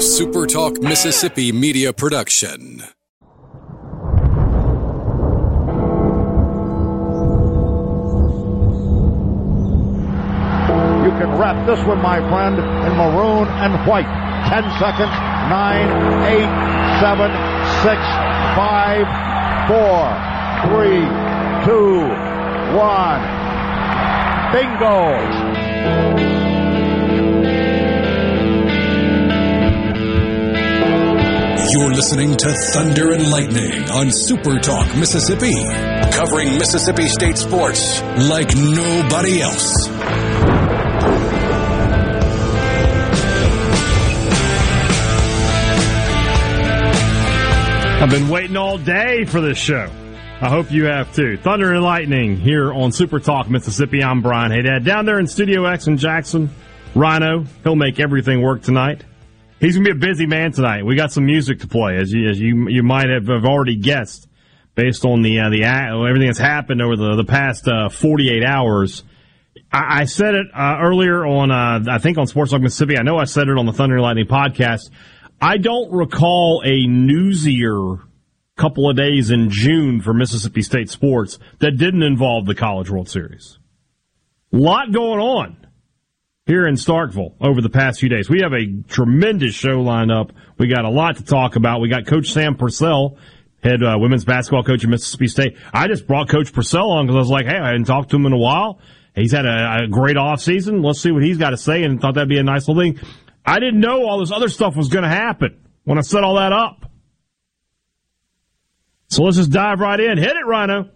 SuperTalk Mississippi media production. You can wrap this one, my friend, in maroon and white. Ten seconds. Nine, eight, seven, six, five, four, three, two, one. Bingo! You're listening to Thunder and Lightning on Super Talk Mississippi, covering Mississippi State sports like nobody else. I've been waiting all day for this show. I hope you have too. Thunder and Lightning here on Super Talk Mississippi. I'm Brian Hadad. Down there in Studio X in Jackson, Rhino, he'll make everything work tonight. He's gonna be a busy man tonight. We got some music to play, as you as you you might have, have already guessed, based on the uh, the everything that's happened over the the past uh, 48 hours. I, I said it uh, earlier on, uh, I think on Sports Talk Mississippi. I know I said it on the Thunder and Lightning podcast. I don't recall a newsier couple of days in June for Mississippi State sports that didn't involve the College World Series. Lot going on here in Starkville over the past few days. We have a tremendous show lined up. We got a lot to talk about. We got Coach Sam Purcell, head uh, women's basketball coach at Mississippi State. I just brought Coach Purcell on because I was like, hey, I hadn't talked to him in a while. He's had a, a great off season. Let's see what he's got to say, and thought that'd be a nice little thing. I didn't know all this other stuff was going to happen when I set all that up. So let's just dive right in. Hit it, Rhino.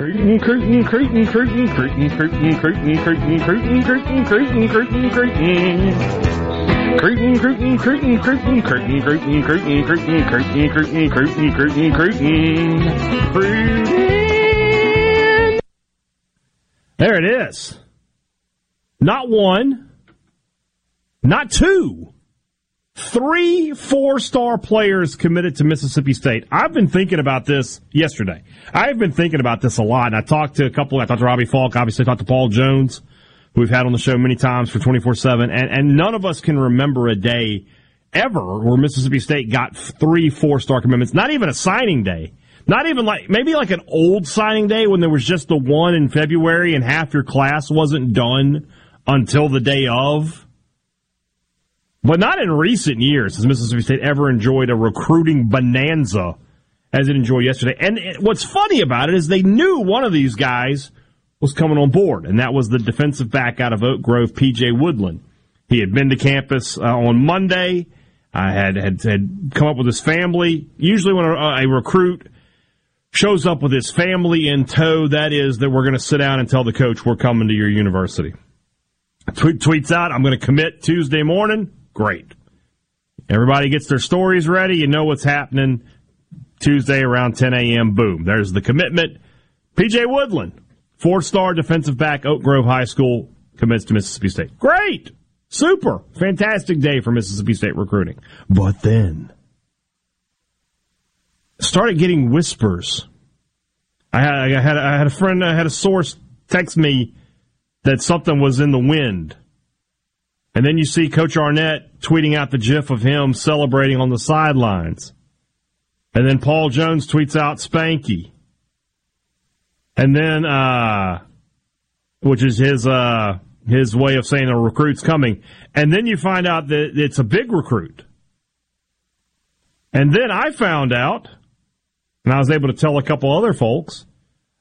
Curtain, curtain, curtain, curtain, curtain, curtain, curtain, curtain, curtain, curtain, curtain. Curtain, curtain, curtain, curtain, curtain, curtain, curtain, curtain, curtain, curtain, curtain, curtain, curtain. Curtain. There it is. Not one, not two, three four star players committed to Mississippi State. I've been thinking about this yesterday. I've been thinking about this a lot, and I talked to a couple. I talked to Robbie Faulk, obviously, I talked to Paul Jones, who we've had on the show many times for 24 7, and, and none of us can remember a day ever where Mississippi State got three four star commitments, not even a signing day. Not even like, maybe like an old signing day when there was just the one in February and half your class wasn't done until the day of. But not in recent years has Mississippi State ever enjoyed a recruiting bonanza as it enjoyed yesterday. And what's funny about it is they knew one of these guys was coming on board, and that was the defensive back out of Oak Grove, PJ Woodland. He had been to campus uh, on Monday. I had, had had come up with his family. Usually, when a, a recruit shows up with his family in tow, that is that we're going to sit down and tell the coach we're coming to your university. Tweet, tweets out, I'm going to commit Tuesday morning. Great. Everybody gets their stories ready. You know what's happening Tuesday around 10 a.m. Boom. There's the commitment. PJ Woodland, four star defensive back, Oak Grove High School, commits to Mississippi State. Great. Super. Fantastic day for Mississippi State recruiting. But then started getting whispers. I had, I had, I had a friend, I had a source text me that something was in the wind. And then you see Coach Arnett tweeting out the gif of him celebrating on the sidelines. And then Paul Jones tweets out Spanky. And then, uh, which is his, uh, his way of saying a recruit's coming. And then you find out that it's a big recruit. And then I found out, and I was able to tell a couple other folks,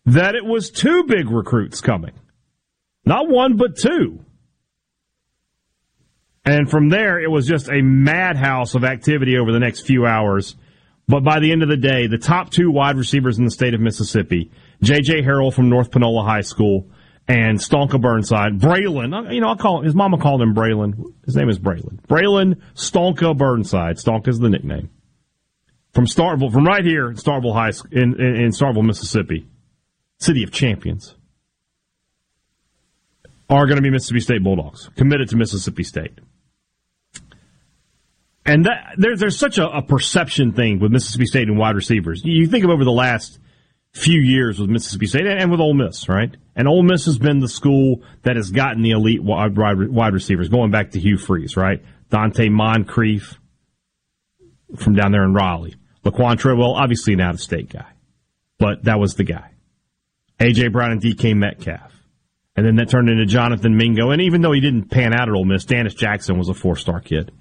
that it was two big recruits coming. Not one, but two. And from there, it was just a madhouse of activity over the next few hours. But by the end of the day, the top two wide receivers in the state of Mississippi, J.J. Harrell from North Panola High School and Stonka Burnside, Braylon, you know, I call his mama called him Braylon. His name is Braylon. Braylon Stonka Burnside. Stonka is the nickname. From Starkville, from right here in Starkville High in, in, in Starkville, Mississippi, city of champions, are going to be Mississippi State Bulldogs, committed to Mississippi State. And that, there, there's such a, a, perception thing with Mississippi State and wide receivers. You think of over the last few years with Mississippi State and with Ole Miss, right? And Ole Miss has been the school that has gotten the elite wide, wide receivers, going back to Hugh Freeze, right? Donte Moncrief from down there in Raleigh. Laquan Treadwell, obviously an out of state guy, but that was the guy. A.J. Brown and DK Metcalf. And then that turned into Jonathan Mingo. And even though he didn't pan out at Ole Miss, Dannis Jackson was a four star kid.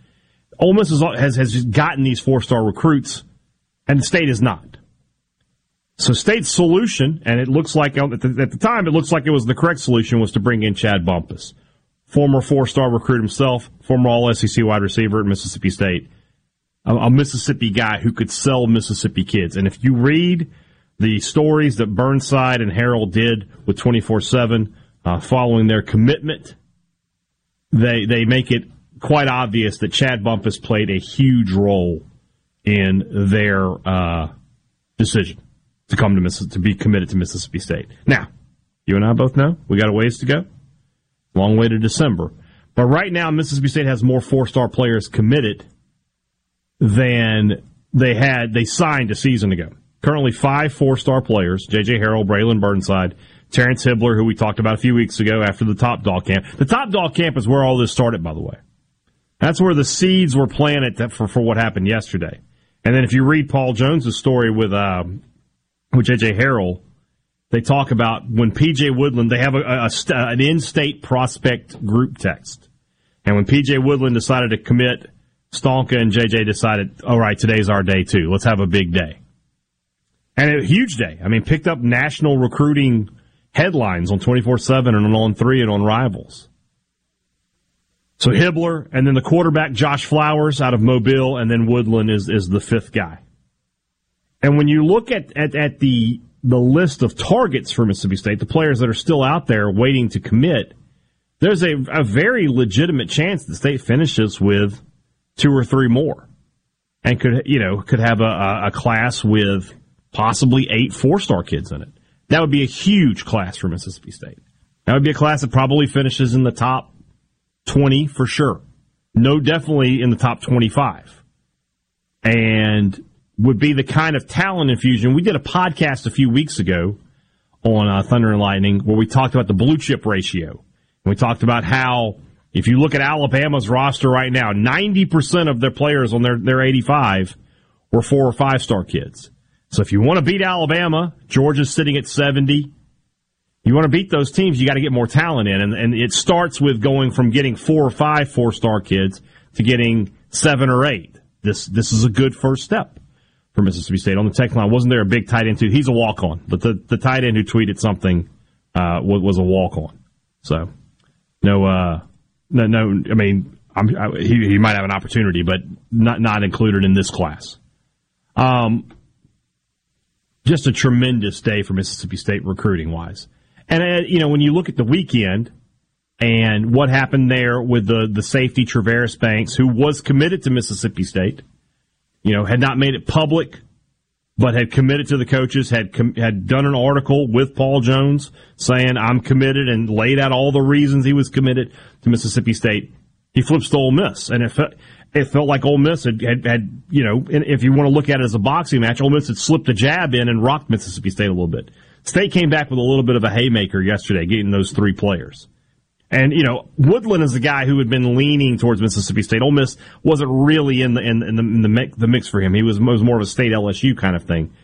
Ole Miss has, has gotten these four star recruits, and the state is not. So state's solution, and it looks like at the, at the, time it looks like it was the correct solution, was to bring in Chad Bumpus, former four-star recruit himself, former All-SEC wide receiver at Mississippi State, a, a, Mississippi guy who could sell Mississippi kids. And if you read the stories that Burnside and Harrell did with 24/7 uh, following their commitment, they they make it quite obvious that Chad Bumpus played a huge role in their uh, decision to come to Miss- to be committed to Mississippi State. Now, you and I both know we got a ways to go. Long way to December. But right now, Mississippi State has more four star players committed than they had, they signed a season ago. Currently, five four star players J.J. Harrell, Braylon Burnside, Terrence Hibbler, who we talked about a few weeks ago after the Top Dog camp. The Top Dog camp is where all this started, by the way. That's where the seeds were planted for, for what happened yesterday. And then if you read Paul Jones's story with uh, with J.J. Harrell, they talk about when P.J. Woodland, they have a, a, a, an in-state prospect group text. And when P.J. Woodland decided to commit, Stonka and J.J. decided, all right, today's our day too. Let's have a big day. And a huge day. I mean, picked up national recruiting headlines on 24-7 and On3 and on Rivals. So Hibbler and then the quarterback Josh Flowers out of Mobile and then Woodland is, is the fifth guy. And when you look at, at, at the the list of targets for Mississippi State, the players that are still out there waiting to commit, there's a, a very legitimate chance the state finishes with two or three more, and could you know could have a, a class with possibly eight four star kids in it. That would be a huge class for Mississippi State. That would be a class that probably finishes in the top twenty for sure. No, definitely in the top twenty five. And would be the kind of talent infusion. We did a podcast a few weeks ago on uh, Thunder and Lightning where we talked about the blue chip ratio. And we talked about how if you look at Alabama's roster right now, 90% of their players on their, their 85 were four or five star kids. So if you want to beat Alabama, Georgia's sitting at 70. You want to beat those teams, you got to get more talent in. And, and it starts with going from getting four or five four star kids to getting seven or eight. This, this is a good first step for Mississippi State. On the tech line, wasn't there a big tight end too? He's a walk on, but the, the tight end who tweeted something uh, was, a walk on. So no, uh, no, no. I mean, I, he he might have an opportunity, but not not included in this class. Um, just a tremendous day for Mississippi State recruiting wise, and uh, you know when you look at the weekend and what happened there with the the safety Travaris Banks, who was committed to Mississippi State you know, had not made it public, but had committed to the coaches, had com- had done an article with Paul Jones saying I'm committed and laid out all the reasons he was committed to Mississippi State. He flips to Ole Miss, and it felt it felt like Ole Miss had, had, had you know, if you want to look at it as a boxing match, Ole Miss had slipped a jab in and rocked Mississippi State a little bit. State came back with a little bit of a haymaker yesterday, getting those three players. And you know, Woodland is a guy who had been leaning towards Mississippi State. Ole Miss wasn't really in the in, in the, in the, mix, the mix for him. He was, was more of a state LSU kind of thing.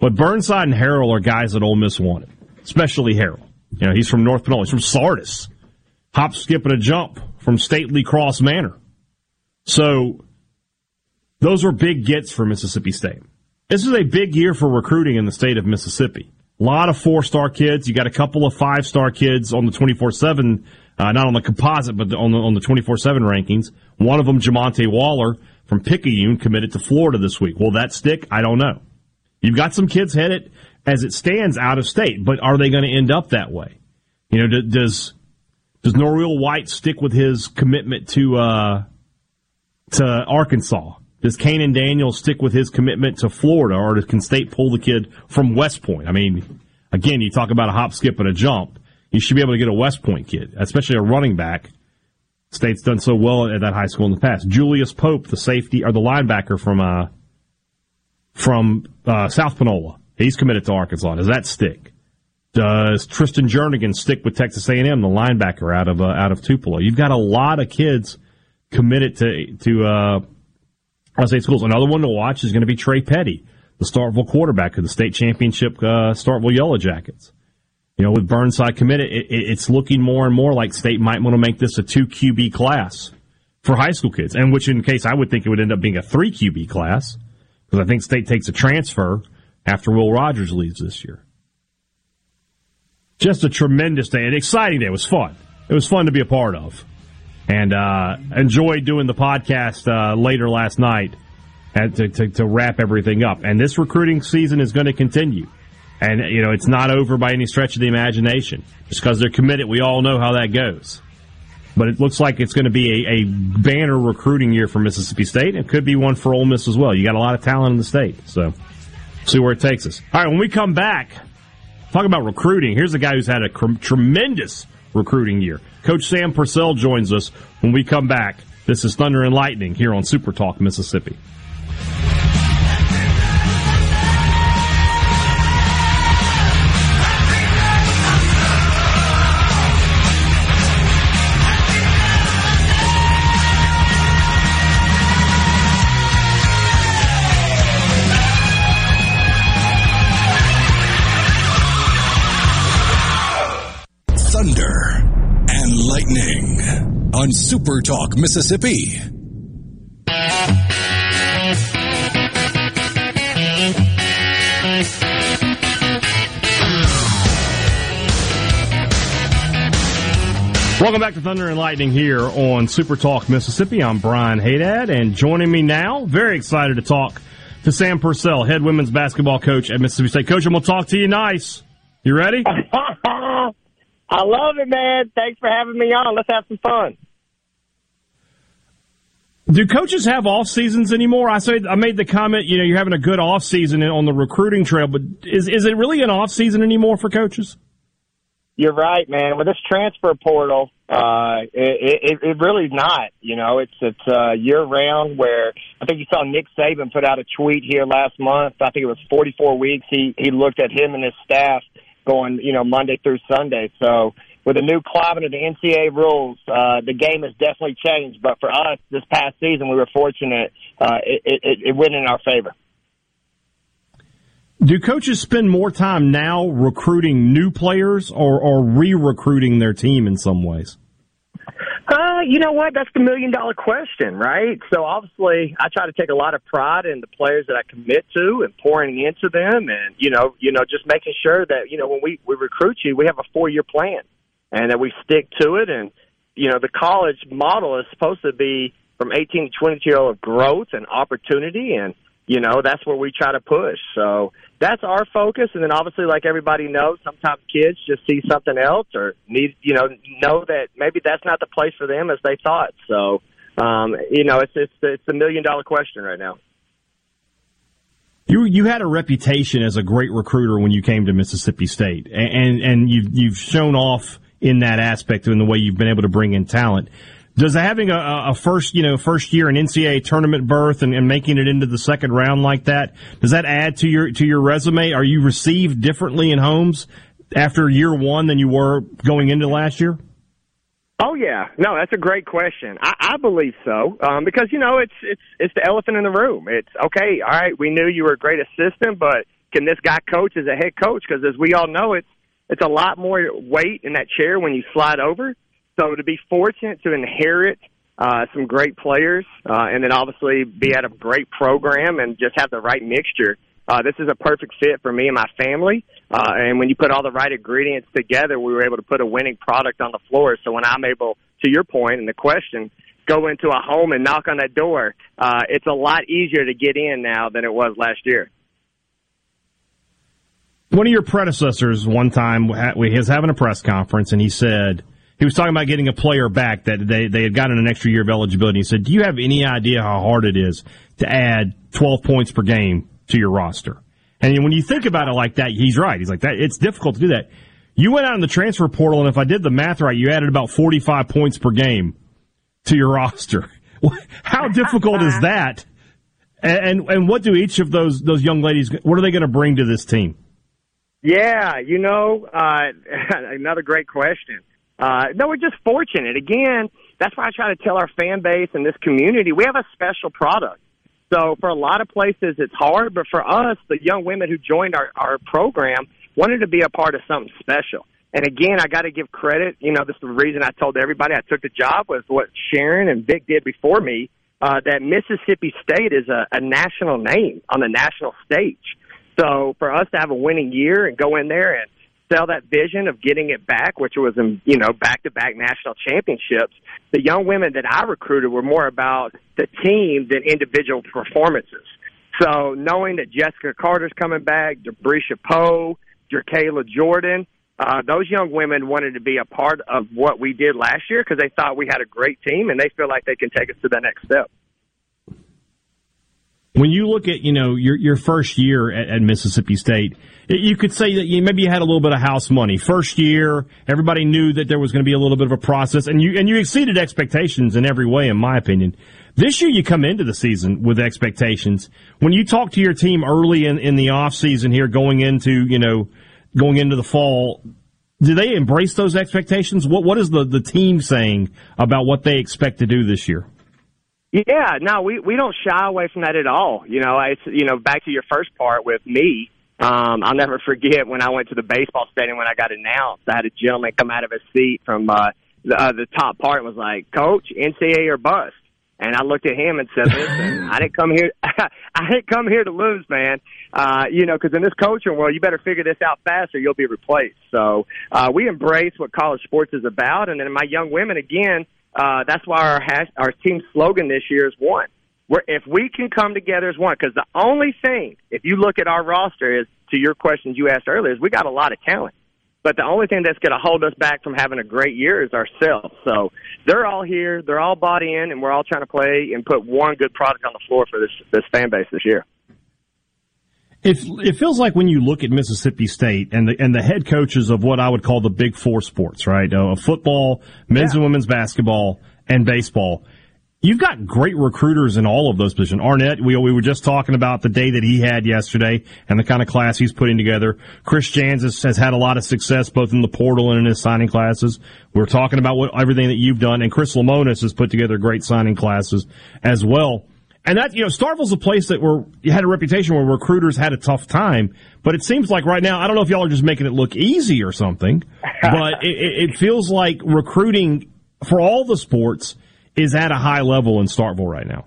But Burnside and Harrell are guys that Ole Miss wanted, especially Harrell. You know, he's from North Panola. He's from Sardis. Hop, skip, and a jump from Stately Cross Manor. So those were big gets for Mississippi State. This is a big year for recruiting in the state of Mississippi. A lot of four star kids. You got a couple of five star kids on the 24 7 uh, not on the composite, but on the on the twenty four seven rankings. One of them, Jamonte Waller from Picayune, committed to Florida this week. Will that stick? I don't know. You've got some kids headed as it stands out of state, but are they going to end up that way? You know, does does Norwell White stick with his commitment to uh, to Arkansas? Does Kahnen Daniel stick with his commitment to Florida, or can State pull the kid from West Point? I mean, again, you talk about a hop, skip, and a jump you should be able to get a West Point kid, especially a running back. State's done so well at that high school in the past. Julius Pope, the safety or the linebacker from uh, from uh, South Panola, he's committed to Arkansas. Does that stick? Does Tristan Jernigan stick with Texas A&M, the linebacker out of uh, out of Tupelo? You've got a lot of kids committed to to uh, State schools. Another one to watch is going to be Trey Petty, the Starkville quarterback of the state championship uh, Starkville Yellow Jackets. You know, with Burnside committed, it, it, it's looking more and more like state might want to make this a two QB class for high school kids, and which in case I would think it would end up being a three QB class because I think state takes a transfer after Will Rogers leaves this year. Just a tremendous day, an exciting day. It was fun. It was fun to be a part of, and uh, enjoyed doing the podcast uh, later last night to, to, to wrap everything up. And this recruiting season is going to continue. And, you know, it's not over by any stretch of the imagination. Just because they're committed, we all know how that goes. But it looks like it's going to be a, a banner recruiting year for Mississippi State. It could be one for Ole Miss as well. You got a lot of talent in the state. So, see where it takes us. All right, when we come back, talk about recruiting. Here's a guy who's had a cr- tremendous recruiting year. Coach Sam Purcell joins us when we come back. This is Thunder and Lightning here on Super Talk, Mississippi. On Super Talk Mississippi. Welcome back to Thunder and Lightning here on Super Talk Mississippi. I'm Brian Hadad, and joining me now, very excited to talk to Sam Purcell, head women's basketball coach at Mississippi State. Coach, I'm going to talk to you nice. You ready? I love it, man. Thanks for having me on. Let's have some fun. Do coaches have off seasons anymore? I said I made the comment. You know, you're having a good off season on the recruiting trail, but is is it really an off season anymore for coaches? You're right, man. With this transfer portal, uh, it, it, it really not. You know, it's it's uh, year round. Where I think you saw Nick Saban put out a tweet here last month. I think it was 44 weeks. He he looked at him and his staff going, you know, Monday through Sunday. So with the new climate of the NCAA rules, uh, the game has definitely changed. But for us, this past season, we were fortunate; uh, it, it, it went in our favor. Do coaches spend more time now recruiting new players or, or re-recruiting their team in some ways? Uh, you know what? That's the million dollar question, right? So obviously, I try to take a lot of pride in the players that I commit to and pouring into them, and you know, you know, just making sure that you know when we we recruit you, we have a four year plan and that we stick to it. And you know, the college model is supposed to be from 18 to 22 year old growth and opportunity, and you know that's where we try to push. So that's our focus. And then obviously, like everybody knows, sometimes kids just see something else or need you know know that maybe that's not the place for them as they thought. So um, you know, it's it's it's a million dollar question right now. You you had a reputation as a great recruiter when you came to Mississippi State, and and, and you've you've shown off in that aspect in the way you've been able to bring in talent. Does having a, a first, you know, first year in NCAA tournament berth and, and, making it into the second round like that, does that add to your to your resume? Are you received differently in homes after year one than you were going into last year? Oh yeah, no, that's a great question. I, I believe so um, because you know it's it's it's the elephant in the room. It's okay, all right. We knew you were a great assistant, but can this guy coach as a head coach? Because as we all know, it's it's a lot more weight in that chair when you slide over. So to be fortunate to inherit uh, some great players, uh, and then obviously be at a great program and just have the right mixture. Uh, this is a perfect fit for me and my family. Uh, and when you put all the right ingredients together, we were able to put a winning product on the floor. So when I'm able, to your point and the question, go into a home and knock on that door, uh, it's a lot easier to get in now than it was last year. One of your predecessors one time he was having a press conference and he said he was talking about getting a player back that they, they had gotten an extra year of eligibility. He said, "Do you have any idea how hard it is to add 12 points per game to your roster?" And when you think about it like that, he's right. He's like that. It's difficult to do that. You went out in the transfer portal, and if I did the math right, you added about 45 points per game to your roster. How difficult is that? And and what do each of those those young ladies? What are they going to bring to this team? Yeah, you know, uh, another great question. Uh, no, we're just fortunate. Again, that's why I try to tell our fan base and this community we have a special product. So for a lot of places it's hard, but for us, the young women who joined our, our program wanted to be a part of something special. And again, I got to give credit. You know, this is the reason I told everybody I took the job was what Sharon and Vic did before me. Uh, that Mississippi State is a, a national name on the national stage. So for us to have a winning year and go in there and sell that vision of getting it back, which was, in, you know, back-to-back national championships, the young women that I recruited were more about the team than individual performances. So knowing that Jessica Carter's coming back, Debreasha Poe, JerKaila Jordan, uh, those young women wanted to be a part of what we did last year because they thought we had a great team and they feel like they can take us to the next step. When you look at you know your your first year at, at Mississippi State, you could say that you, maybe you had a little bit of house money. First year, everybody knew that there was going to be a little bit of a process, and you and you exceeded expectations in every way, in my opinion. This year, you come into the season with expectations. When you talk to your team early in, in the off season here, going into you know going into the fall, do they embrace those expectations? What what is the the team saying about what they expect to do this year? Yeah, no, we we don't shy away from that at all. You know, it's you know back to your first part with me. Um, I'll never forget when I went to the baseball stadium when I got announced. I had a gentleman come out of his seat from uh, the, uh, the top part and was like, "Coach, NCAA or bust." And I looked at him and said, "Listen, I didn't come here. I didn't come here to lose, man. Uh, you know, because in this coaching world, you better figure this out fast, or you'll be replaced." So uh, we embrace what college sports is about, and then my young women again. Uh, that's why our hash, our team slogan this year is one. We're, if we can come together as one, because the only thing, if you look at our roster, is to your questions you asked earlier, is we got a lot of talent. But the only thing that's going to hold us back from having a great year is ourselves. So they're all here, they're all bought in, and we're all trying to play and put one good product on the floor for this this fan base this year. It, it feels like when you look at Mississippi State and the and the head coaches of what I would call the big four sports, right? Uh, football, men's yeah. and women's basketball, and baseball. You've got great recruiters in all of those positions. Arnett, we, we were just talking about the day that he had yesterday and the kind of class he's putting together. Chris Jans has, has had a lot of success both in the portal and in his signing classes. We're talking about what, everything that you've done, and Chris Lemonis has put together great signing classes as well. And that, you know, Starkville's a place that where you had a reputation where recruiters had a tough time, but it seems like right now, I don't know if y'all are just making it look easy or something, but it, it feels like recruiting for all the sports – is at a high level in Starkville right now.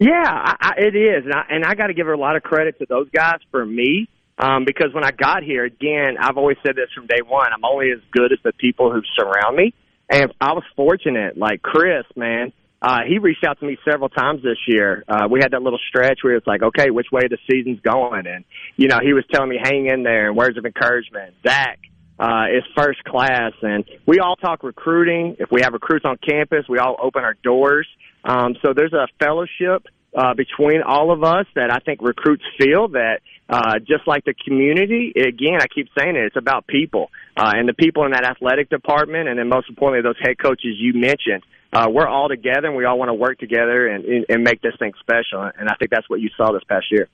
Yeah, I, I, it is, and I, and I got to give her a lot of credit to those guys for me. Um, because when I got here, again, I've always said this from day one. I'm only as good as the people who surround me, and I was fortunate. Like Chris, man, uh, he reached out to me several times this year. Uh, we had that little stretch where it's like, okay, which way the season's going, and you know, he was telling me, hang in there, and words of encouragement. Zach, uh, is first class. And we all talk recruiting. If we have recruits on campus, we all open our doors. Um, so there's a fellowship uh, between all of us that I think recruits feel that uh, just like the community, again, I keep saying it, it's about people. Uh, and the people in that athletic department, and then most importantly, those head coaches you mentioned. Uh, we're all together and we all want to work together and, and make this thing special. And I think that's what you saw this past year.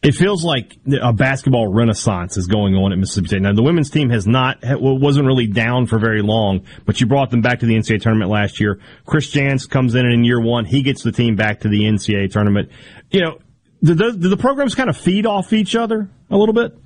It feels like a basketball renaissance is going on at Mississippi State. Now, the women's team has not, wasn't really down for very long, but you brought them back to the NCAA tournament last year. Chris Jans comes in in year one. He gets the team back to the NCAA tournament. You know, do the, do the programs kind of feed off each other a little bit?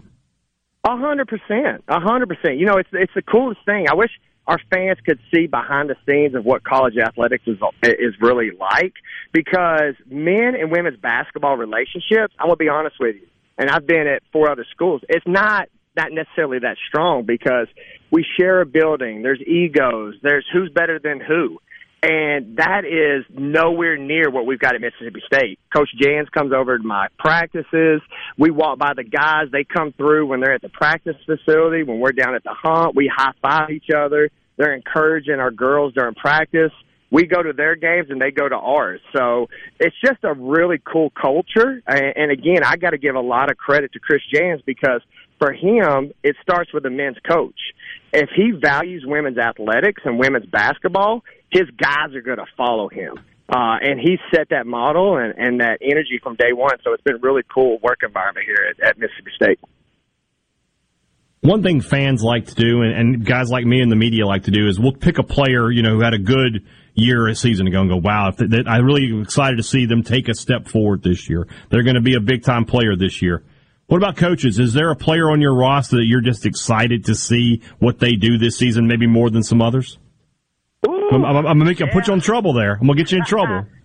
A hundred percent, a hundred percent. You know, it's it's the coolest thing. I wish our fans could see behind the scenes of what college athletics is is really like because men and women's basketball relationships, I'm gonna be honest with you, and I've been at four other schools, it's not not necessarily that strong because we share a building, there's egos, there's who's better than who. And that is nowhere near what we've got at Mississippi State. Coach Jans comes over to my practices. We walk by the guys. They come through when they're at the practice facility. When we're down at the hump, we high five each other. They're encouraging our girls during practice. We go to their games and they go to ours. So it's just a really cool culture. And again, I got to give a lot of credit to Chris Jans because for him, it starts with the men's coach. If he values women's athletics and women's basketball, his guys are going to follow him. Uh, and he set that model and, and that energy from day one. So it's been really cool work environment here at, at Mississippi State. one thing fans like to do, and, and, guys like me in the media like to do, is we'll pick a player, you know, who had a good year a season ago and go, wow, if they, I really excited to see them take a step forward this year. They're going to be a big time player this year. What about coaches? Is there a player on your roster that you're just excited to see what they do this season, maybe more than some others? Ooh, I'm, I'm, I'm gonna make, yeah. put you in trouble there. I'm gonna get you in trouble.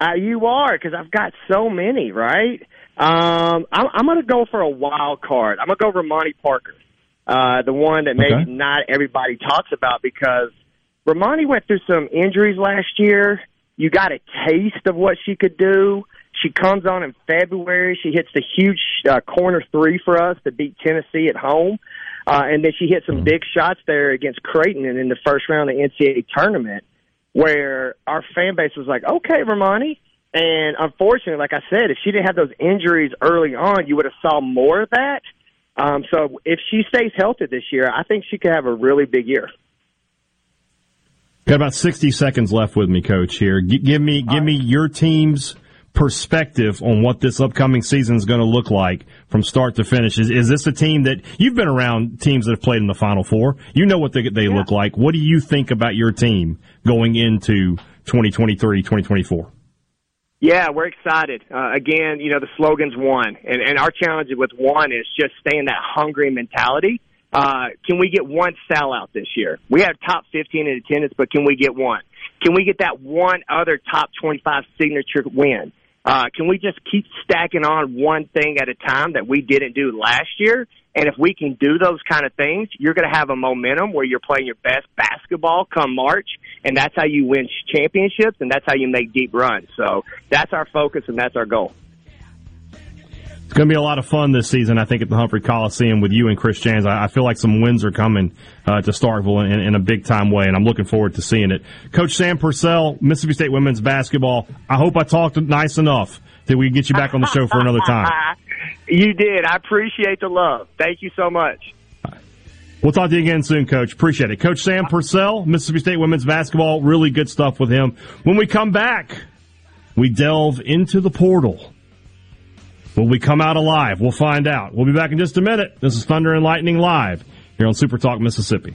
Uh, you are because I've got so many, right? Um, I'm, I'm going to go for a wild card. I'm going to go Ramani Parker, uh, the one that maybe okay. not everybody talks about because Ramani went through some injuries last year. You got a taste of what she could do. She comes on in February. She hits the huge uh, corner three for us to beat Tennessee at home. Uh, and then she hit some mm-hmm. big shots there against Creighton and in the first round of the NCAA tournament where our fan base was like, okay, Ramani. And unfortunately, like I said, if she didn't have those injuries early on, you would have saw more of that. Um, so if she stays healthy this year, I think she could have a really big year. Got about sixty seconds left with me, Coach. Here, G- give me give me your team's perspective on what this upcoming season is going to look like from start to finish? Is, is this a team that you've been around teams that have played in the Final Four? You know what they, they yeah. look like. What do you think about your team going into 2023, 2024? Yeah, we're excited. Uh, again, you know, the slogan's one. And, and our challenge with one is just staying that hungry mentality. Uh, can we get one sellout this year? We have top 15 in attendance, but can we get one? Can we get that one other top 25 signature win? Uh, can we just keep stacking on one thing at a time that we didn't do last year? And if we can do those kind of things, you're going to have a momentum where you're playing your best basketball come March, and that's how you win championships, and that's how you make deep runs. So that's our focus, and that's our goal. It's going to be a lot of fun this season, I think, at the Humphrey Coliseum with you and Chris Jans. I, I feel like some wins are coming uh, to Starkville in, in, a big time way, and I'm looking forward to seeing it. Coach Sam Purcell, Mississippi State women's basketball. I hope I talked nice enough that we can get you back on the show for another time. you did. I appreciate the love. Thank you so much. We'll talk to you again soon, Coach. Appreciate it. Coach Sam Purcell, Mississippi State women's basketball. Really good stuff with him. When we come back, we delve into the portal Will we come out alive? We'll find out. We'll be back in just a minute. This is Thunder and Lightning Live here on Super Talk Mississippi.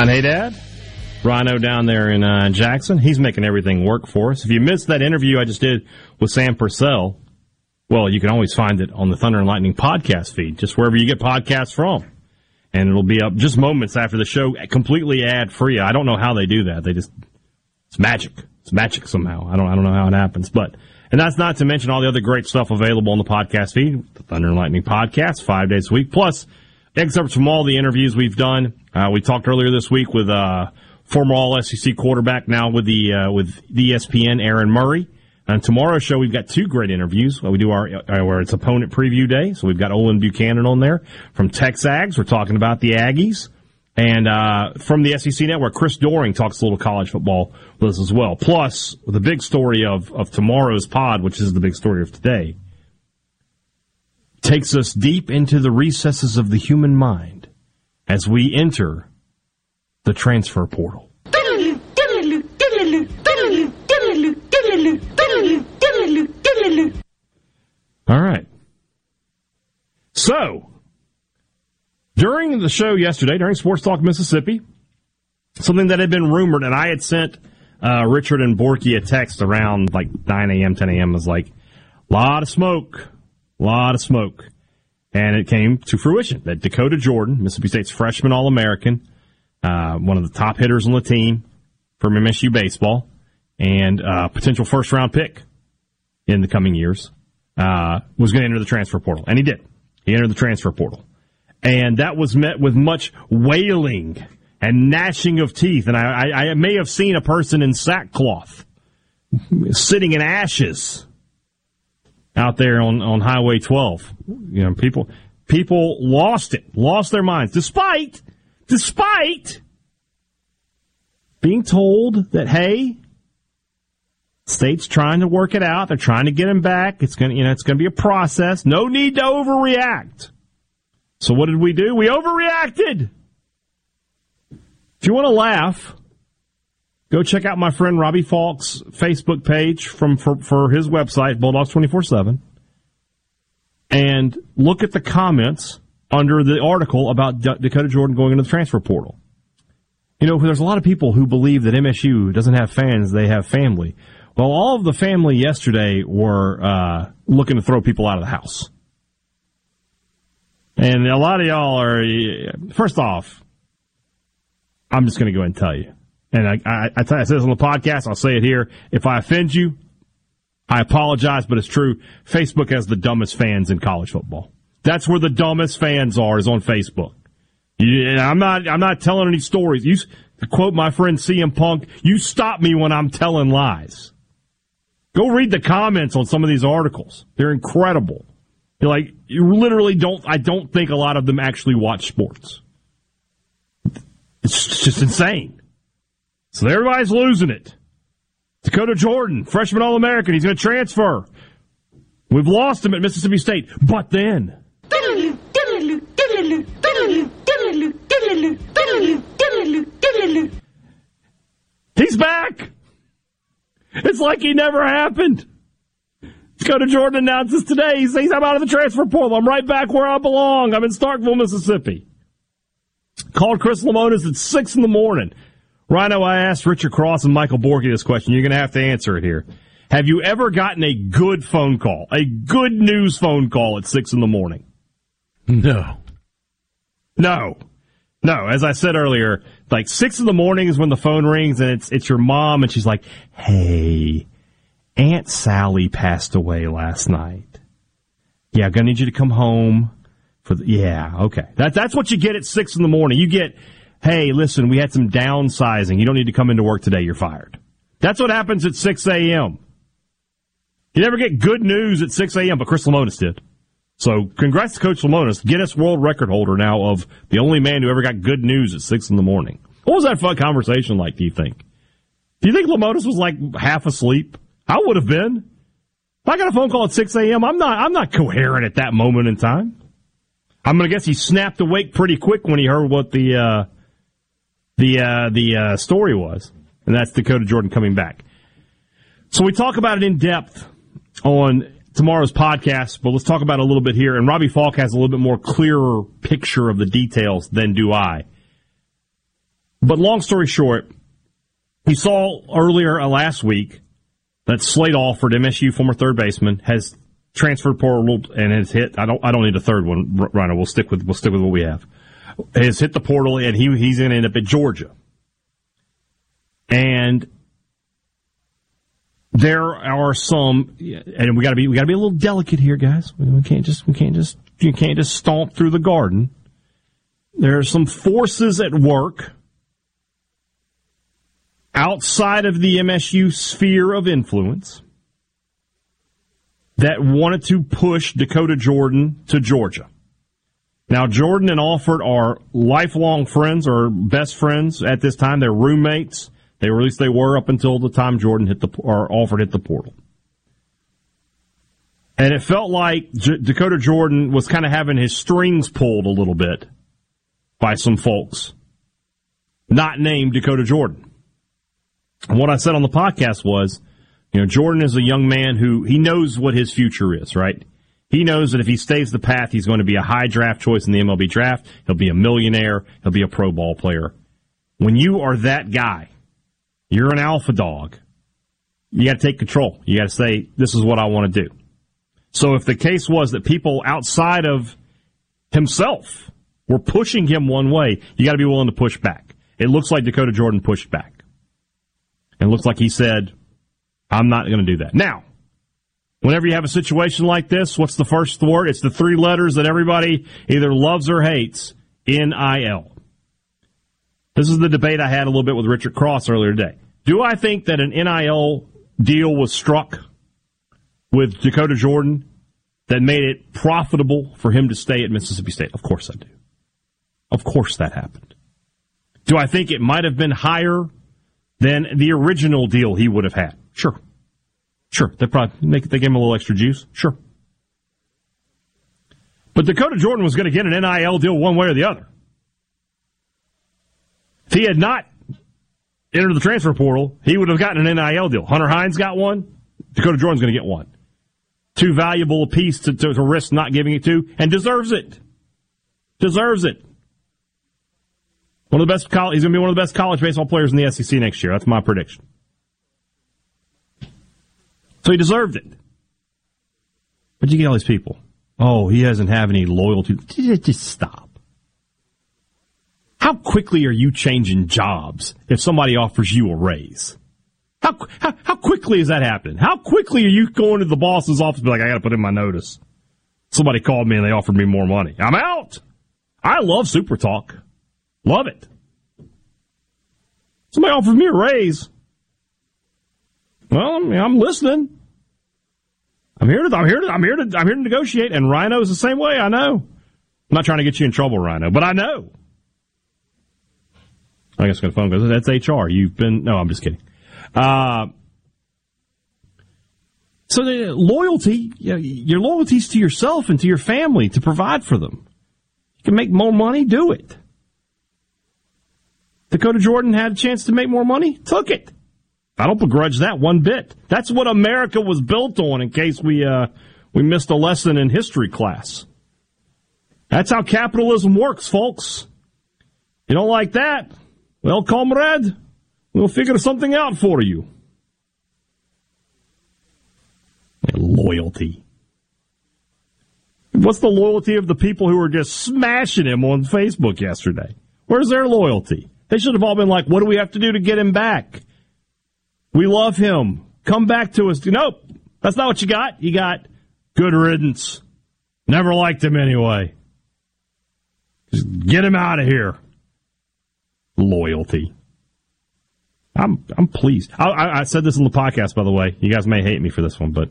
And hey, Dad. Rhino down there in uh, Jackson. He's making everything work for us. If you missed that interview I just did with Sam Purcell, well, you can always find it on the Thunder and Lightning podcast feed, just wherever you get podcasts from. And it'll be up just moments after the show, completely ad free. I don't know how they do that. They just, it's magic. It's magic somehow. I don't, I don't know how it happens, but, and that's not to mention all the other great stuff available on the podcast feed, the Thunder and Lightning podcast, five days a week, plus excerpts from all the interviews we've done. Uh, we talked earlier this week with uh, former All SEC quarterback, now with the uh, with ESPN, Aaron Murray. On tomorrow's show, we've got two great interviews. We do our, our it's opponent preview day, so we've got Olin Buchanan on there from Texags. We're talking about the Aggies. And uh, from the SEC Network, Chris Doering talks a little college football with us as well. Plus, the big story of, of tomorrow's pod, which is the big story of today, takes us deep into the recesses of the human mind as we enter the transfer portal. All right. So, during the show yesterday, during Sports Talk Mississippi, something that had been rumored, and I had sent uh, Richard and Borky a text around like 9 a.m., 10 a.m. was like, lot of smoke lot of smoke. And it came to fruition that Dakota Jordan, Mississippi State's freshman All American, uh, one of the top hitters on the team from MSU baseball, and uh, potential first round pick in the coming years, uh, was going to enter the transfer portal, and he did. He entered the transfer portal, and that was met with much wailing and gnashing of teeth. And I, I, I may have seen a person in sackcloth sitting in ashes out there on, on Highway 12. You know, people people lost it, lost their minds, despite despite being told that hey, state's trying to work it out. They're trying to get him back. It's gonna you know it's gonna be a process. No need to overreact. So what did we do? We overreacted. If you want to laugh, go check out my friend Robbie Faulk's Facebook page from for, for his website, Bulldogs twenty four seven, and look at the comments under the article about D- Dakota Jordan going into the transfer portal. You know, there's a lot of people who believe that MSU doesn't have fans; they have family. Well, all of the family yesterday were uh, looking to throw people out of the house. And a lot of y'all are, first off, I'm just going to go and tell you. And I, I, I, I say this on the podcast. I'll say it here. If I offend you, I apologize, but it's true. Facebook has the dumbest fans in college football. That's where the dumbest fans are is on Facebook. I'm not. I'm not telling any stories. You to quote my friend CM Punk. You stop me when I'm telling lies. Go read the comments on some of these articles. They're incredible. You're like you literally don't. I don't think a lot of them actually watch sports. It's just insane. So everybody's losing it. Dakota Jordan, freshman All American, he's going to transfer. We've lost him at Mississippi State, but then. He's back! It's like he never happened. Dakota Jordan announces today, he says, I'm out of the transfer portal. I'm right back where I belong. I'm in Starkville, Mississippi. Called Chris Lemonis at 6 in the morning. Rhino, I asked Richard Cross and Michael Borky this question. You're going to have to answer it here. Have you ever gotten a good phone call, a good news phone call at 6 in the morning? No. No. No, as I said earlier, like six in the morning is when the phone rings and it's it's your mom and she's like, "Hey, Aunt Sally passed away last night. Yeah, I'm gonna need you to come home for the, yeah, okay. That, that's what you get at six in the morning. You get, hey, listen, we had some downsizing. You don't need to come into work today. You're fired. That's what happens at 6 a.m. You never get good news at 6 a.m., but Chris Lemonis did. So congrats to Coach Lemonis, Guinness World Record holder now of the only man who ever got good news at 6 in the morning. What was that fun conversation like, do you think? Do you think Lemonis was like half asleep? I would have been. If I got a phone call at 6 a.m., I'm not, I'm not coherent at that moment in time. I'm going to guess he snapped awake pretty quick when he heard what the uh, the uh, the uh, story was, and that's Dakota Jordan coming back. So we talk about it in depth on tomorrow's podcast, but let's talk about it a little bit here. And Robbie Faulk has a little bit more clearer picture of the details than do I. But long story short, we saw earlier uh, last week that Slate Alford, MSU former third baseman, has transferred portal and has hit. I don't. I don't need a third one, Rhino. We'll stick with. We'll stick with what we have. Has hit the portal and he he's going to end up at Georgia. And there are some, and we got to be we got to be a little delicate here, guys. We can't just we can't just you can't just stomp through the garden. There are some forces at work outside of the MSU sphere of influence that wanted to push Dakota Jordan to Georgia. Now, Jordan and Alford are lifelong friends or best friends at this time. They're roommates. They, or at least they were up until the time Jordan hit the, or Alford hit the portal. And it felt like J- Dakota Jordan was kind of having his strings pulled a little bit by some folks not named Dakota Jordan. And what I said on the podcast was, you know, Jordan is a young man who he knows what his future is, right? He knows that if he stays the path, he's going to be a high draft choice in the MLB draft. He'll be a millionaire. He'll be a pro ball player. When you are that guy, you're an alpha dog. You got to take control. You got to say, this is what I want to do. So if the case was that people outside of himself were pushing him one way, you got to be willing to push back. It looks like Dakota Jordan pushed back. It looks like he said, I'm not going to do that. Now, Whenever you have a situation like this, what's the first word? It's the three letters that everybody either loves or hates NIL. This is the debate I had a little bit with Richard Cross earlier today. Do I think that an NIL deal was struck with Dakota Jordan that made it profitable for him to stay at Mississippi State? Of course I do. Of course that happened. Do I think it might have been higher than the original deal he would have had? Sure. Sure. They probably they, they gave him a little extra juice. Sure. But Dakota Jordan was going to get an NIL deal one way or the other. If he had not entered the transfer portal, he would have gotten an NIL deal. Hunter Hines got one. Dakota Jordan's going to get one. Too valuable a piece to, to, to risk not giving it to, and deserves it. Deserves it. One of the best he's going to be one of the best college baseball players in the SEC next year. That's my prediction. So he deserved it. But you get all these people. Oh, he doesn't have any loyalty. Just stop. How quickly are you changing jobs if somebody offers you a raise? How, how, how quickly is that happening? How quickly are you going to the boss's office and be like, I got to put in my notice? Somebody called me and they offered me more money. I'm out. I love Super Talk. Love it. Somebody offered me a raise. Well, I mean, I'm listening. I'm here to, I'm here to, I'm here to, I'm here to negotiate. And Rhino is the same way. I know. I'm not trying to get you in trouble, Rhino, but I know. I guess I'm to phone goes, that's HR. You've been, no, I'm just kidding. Uh, so the loyalty, you know, your loyalties to yourself and to your family to provide for them. You can make more money, do it. Dakota Jordan had a chance to make more money, took it. I don't begrudge that one bit. That's what America was built on. In case we uh, we missed a lesson in history class. That's how capitalism works, folks. You don't like that? Well, comrade, we'll figure something out for you. Loyalty. What's the loyalty of the people who were just smashing him on Facebook yesterday? Where's their loyalty? They should have all been like, what do we have to do to get him back? We love him. Come back to us. Nope. That's not what you got. You got good riddance. Never liked him anyway. Just get him out of here loyalty. I'm I'm pleased. I, I, I, said this in the podcast, by the way. You guys may hate me for this one, but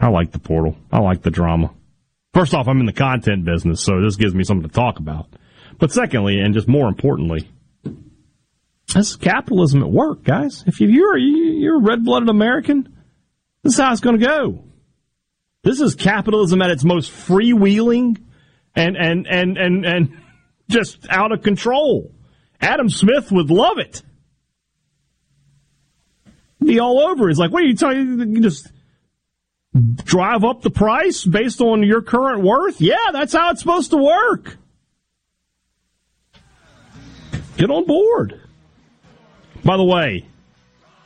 I like the portal. I like the drama. First off, I'm in the content business, so this gives me something to talk about. But secondly, and just more importantly, this is capitalism at work, guys. If you're you're a red-blooded American, this is how it's going to go. This is capitalism at its most freewheeling and and and and and just out of control. Adam Smith would love it. Be all over. He's like, what are you talking? You just drive up the price based on your current worth? Yeah, that's how it's supposed to work. Get on board. By the way,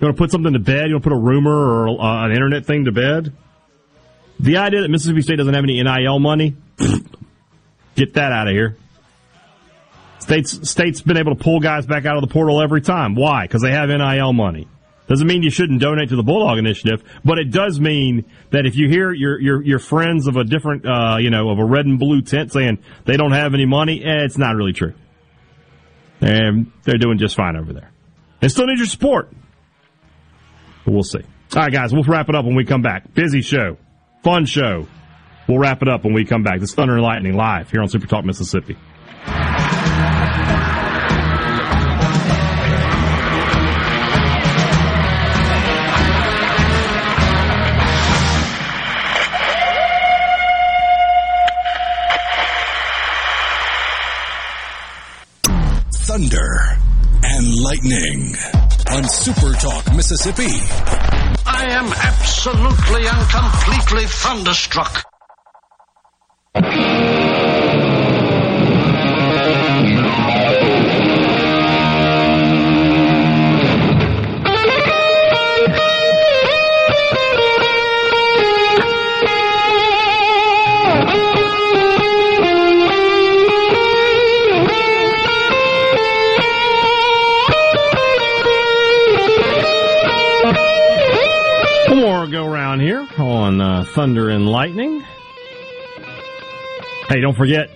you want to put something to bed? You want to put a rumor or uh, an internet thing to bed? The idea that Mississippi State doesn't have any NIL money, get that out of here. States state's been able to pull guys back out of the portal every time. Why? Because they have NIL money. Doesn't mean you shouldn't donate to the Bulldog Initiative, but it does mean that if you hear your your, your friends of a different, uh, you know, of a red and blue tent saying they don't have any money, eh, it's not really true. And they're doing just fine over there. They still need your support. But we'll see. All right, guys, we'll wrap it up when we come back. Busy show, fun show. We'll wrap it up when we come back. This Thunder and Lightning live here on Super Talk Mississippi. Thunder Lightning on Super Talk Mississippi. I am absolutely and completely thunderstruck. Thunder and Lightning. Hey, don't forget,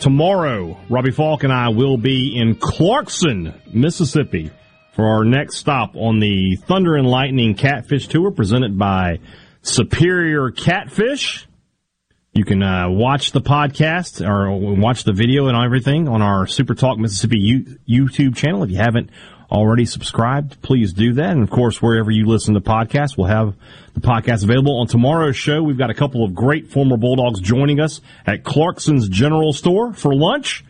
tomorrow, Robbie Faulk and I will be in Clarkson, Mississippi for our next stop on the Thunder and Lightning Catfish Tour presented by Superior Catfish. You can uh, watch the podcast or watch the video and everything on our Super Talk Mississippi YouTube channel. If you haven't already subscribed, please do that. And of course, wherever you listen to podcasts, we'll have the podcast available. On tomorrow's show, we've got a couple of great former Bulldogs joining us at Clarkson's General Store for lunch.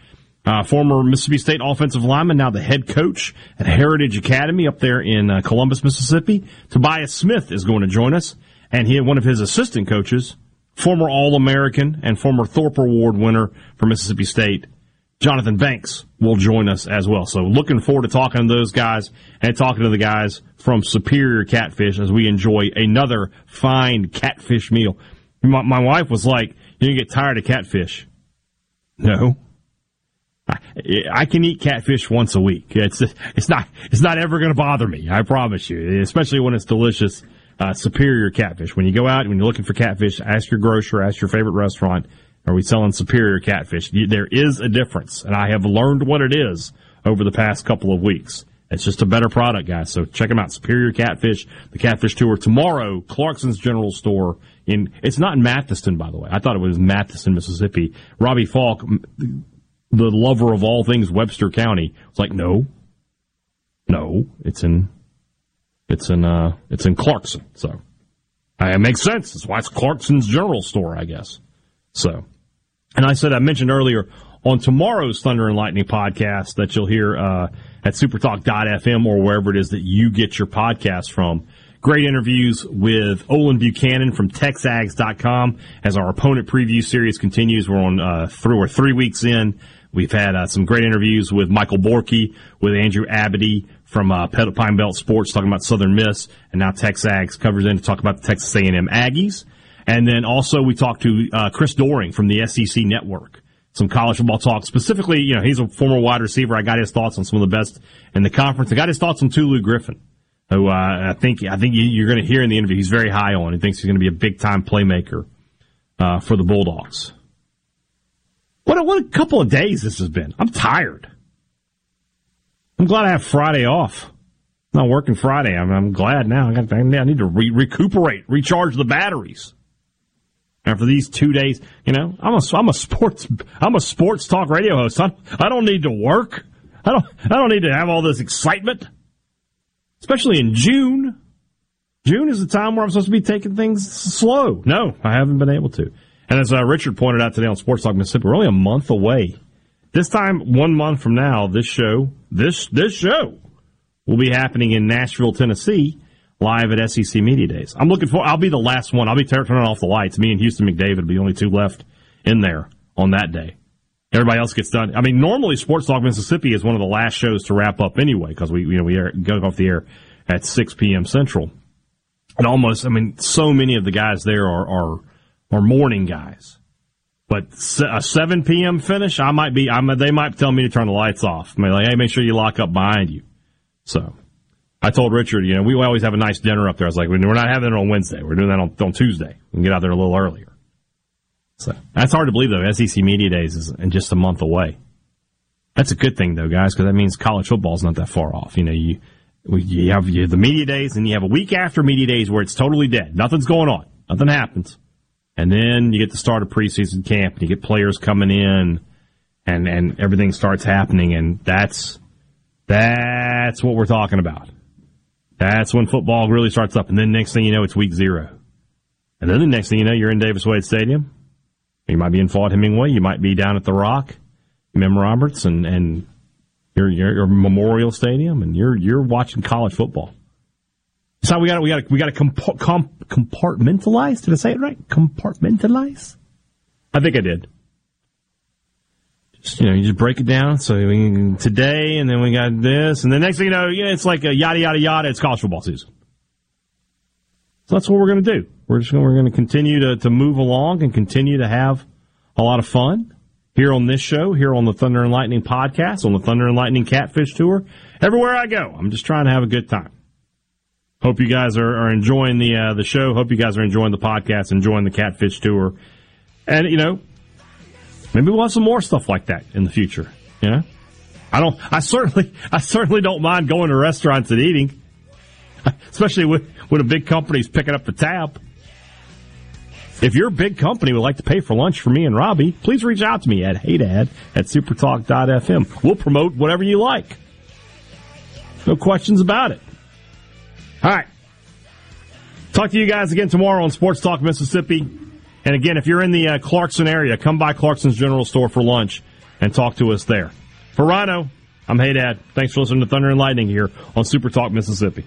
Uh, former Mississippi State offensive lineman, now the head coach at Heritage Academy up there in uh, Columbus, Mississippi. Tobias Smith is going to join us, and he had one of his assistant coaches, former All American and former Thorpe Award winner for Mississippi State, Jonathan Banks will join us as well. So looking forward to talking to those guys and talking to the guys from Superior Catfish as we enjoy another fine catfish meal. My, my wife was like, "You get tired of catfish?" No. I, I can eat catfish once a week. It's it's not it's not ever going to bother me. I promise you. Especially when it's delicious, uh, superior catfish. When you go out when you're looking for catfish, ask your grocer, ask your favorite restaurant are we selling superior catfish? There is a difference, and I have learned what it is over the past couple of weeks. It's just a better product, guys. So check them out. Superior Catfish, the Catfish Tour tomorrow. Clarkson's General Store in. It's not in Mathiston, by the way. I thought it was Mathiston, Mississippi. Robbie Faulk, the lover of all things Webster County, was like, no, no, it's in, it's in, uh, it's in Clarkson. So it makes sense. That's why it's Clarkson's General Store, I guess. So. And I said, I mentioned earlier on tomorrow's Thunder and Lightning podcast that you'll hear uh, at supertalk.fm or wherever it is that you get your podcast from. Great interviews with Olin Buchanan from TexAgs.com as our opponent preview series continues. We're on uh, three or three weeks in. We've had uh, some great interviews with Michael Borky, with Andrew Abity from uh, Pine Belt Sports talking about Southern Miss, and now TexAgs covers in to talk about the Texas A&M Aggies. And then also we talked to uh, Chris Doering from the SEC Network. Some college football talk. Specifically, you know, he's a former wide receiver. I got his thoughts on some of the best in the conference. I got his thoughts on Tulu Griffin, who uh, I think I think you're going to hear in the interview. He's very high on. He thinks he's going to be a big time playmaker uh, for the Bulldogs. What a, what a couple of days this has been. I'm tired. I'm glad I have Friday off. I'm not working Friday. I'm, I'm glad now. I, got, I need to re- recuperate, recharge the batteries after these two days, you know, I'm a I'm a sports I'm a sports talk radio host. I, I don't need to work. I don't I don't need to have all this excitement, especially in June. June is the time where I'm supposed to be taking things slow. No, I haven't been able to. And as uh, Richard pointed out today on Sports Talk Mississippi, we're only a month away. This time, one month from now, this show, this this show, will be happening in Nashville, Tennessee live at SEC Media Days. I'm looking for. I'll be the last one. I'll be turning off the lights. Me and Houston McDavid will be the only two left in there on that day. Everybody else gets done. I mean, normally Sports Talk Mississippi is one of the last shows to wrap up anyway because we you know we air, go off the air at 6 p.m. Central. And almost, I mean, so many of the guys there are are, are morning guys. But a 7 p.m. finish, I might be. I'm, they might tell me to turn the lights off. I mean, like, hey, make sure you lock up behind you. So I told Richard, you know, we always have a nice dinner up there. I was like, we're not having it on Wednesday. We're doing that on, on Tuesday. We can get out there a little earlier. So that's hard to believe, though. SEC Media Days is in just a month away. That's a good thing, though, guys, because that means college football is not that far off. You know, you you have, you have the media days, and you have a week after media days where it's totally dead. Nothing's going on. Nothing happens. And then you get the start of preseason camp, and you get players coming in, and and everything starts happening, and that's that's what we're talking about. That's when football really starts up. And then next thing you know, it's week zero. And then the next thing you know, you're in Davis Wade Stadium. You might be in Vaught-Hemingway. You might be down at the Rock, M.M. Roberts, and and your, your, Memorial Stadium, and you're you're watching college football. So we got we got we got to comp- compartmentalize. Did I say it right? Compartmentalize. I think I did you know, you just break it down. So we, today, and then we got this, and the next thing you know, yeah, it's like a yada yada yada. It's college football season. So that's what we're going to do. We're just gonna, we're going to continue to to move along and continue to have a lot of fun here on this show, here on the Thunder and Lightning podcast, on the Thunder and Lightning Catfish Tour. Everywhere I go, I'm just trying to have a good time. Hope you guys are, are enjoying the uh, the show. Hope you guys are enjoying the podcast, enjoying the catfish tour, and you know, maybe we'll have some more stuff like that in the future. You know, I don't. I certainly, I certainly don't mind going to restaurants and eating, especially with when a big company's picking up the tab. If your big company would like to pay for lunch for me and Robbie, please reach out to me at hadad at supertalk.fm. We'll promote whatever you like. No questions about it. All right. Talk to you guys again tomorrow on Sports Talk Mississippi. And again, if you're in the uh, Clarkston area, come by Clarkson's General Store for lunch and talk to us there. For Rhino, I'm Hadad. Thanks for listening to Thunder and Lightning here on Super Talk Mississippi.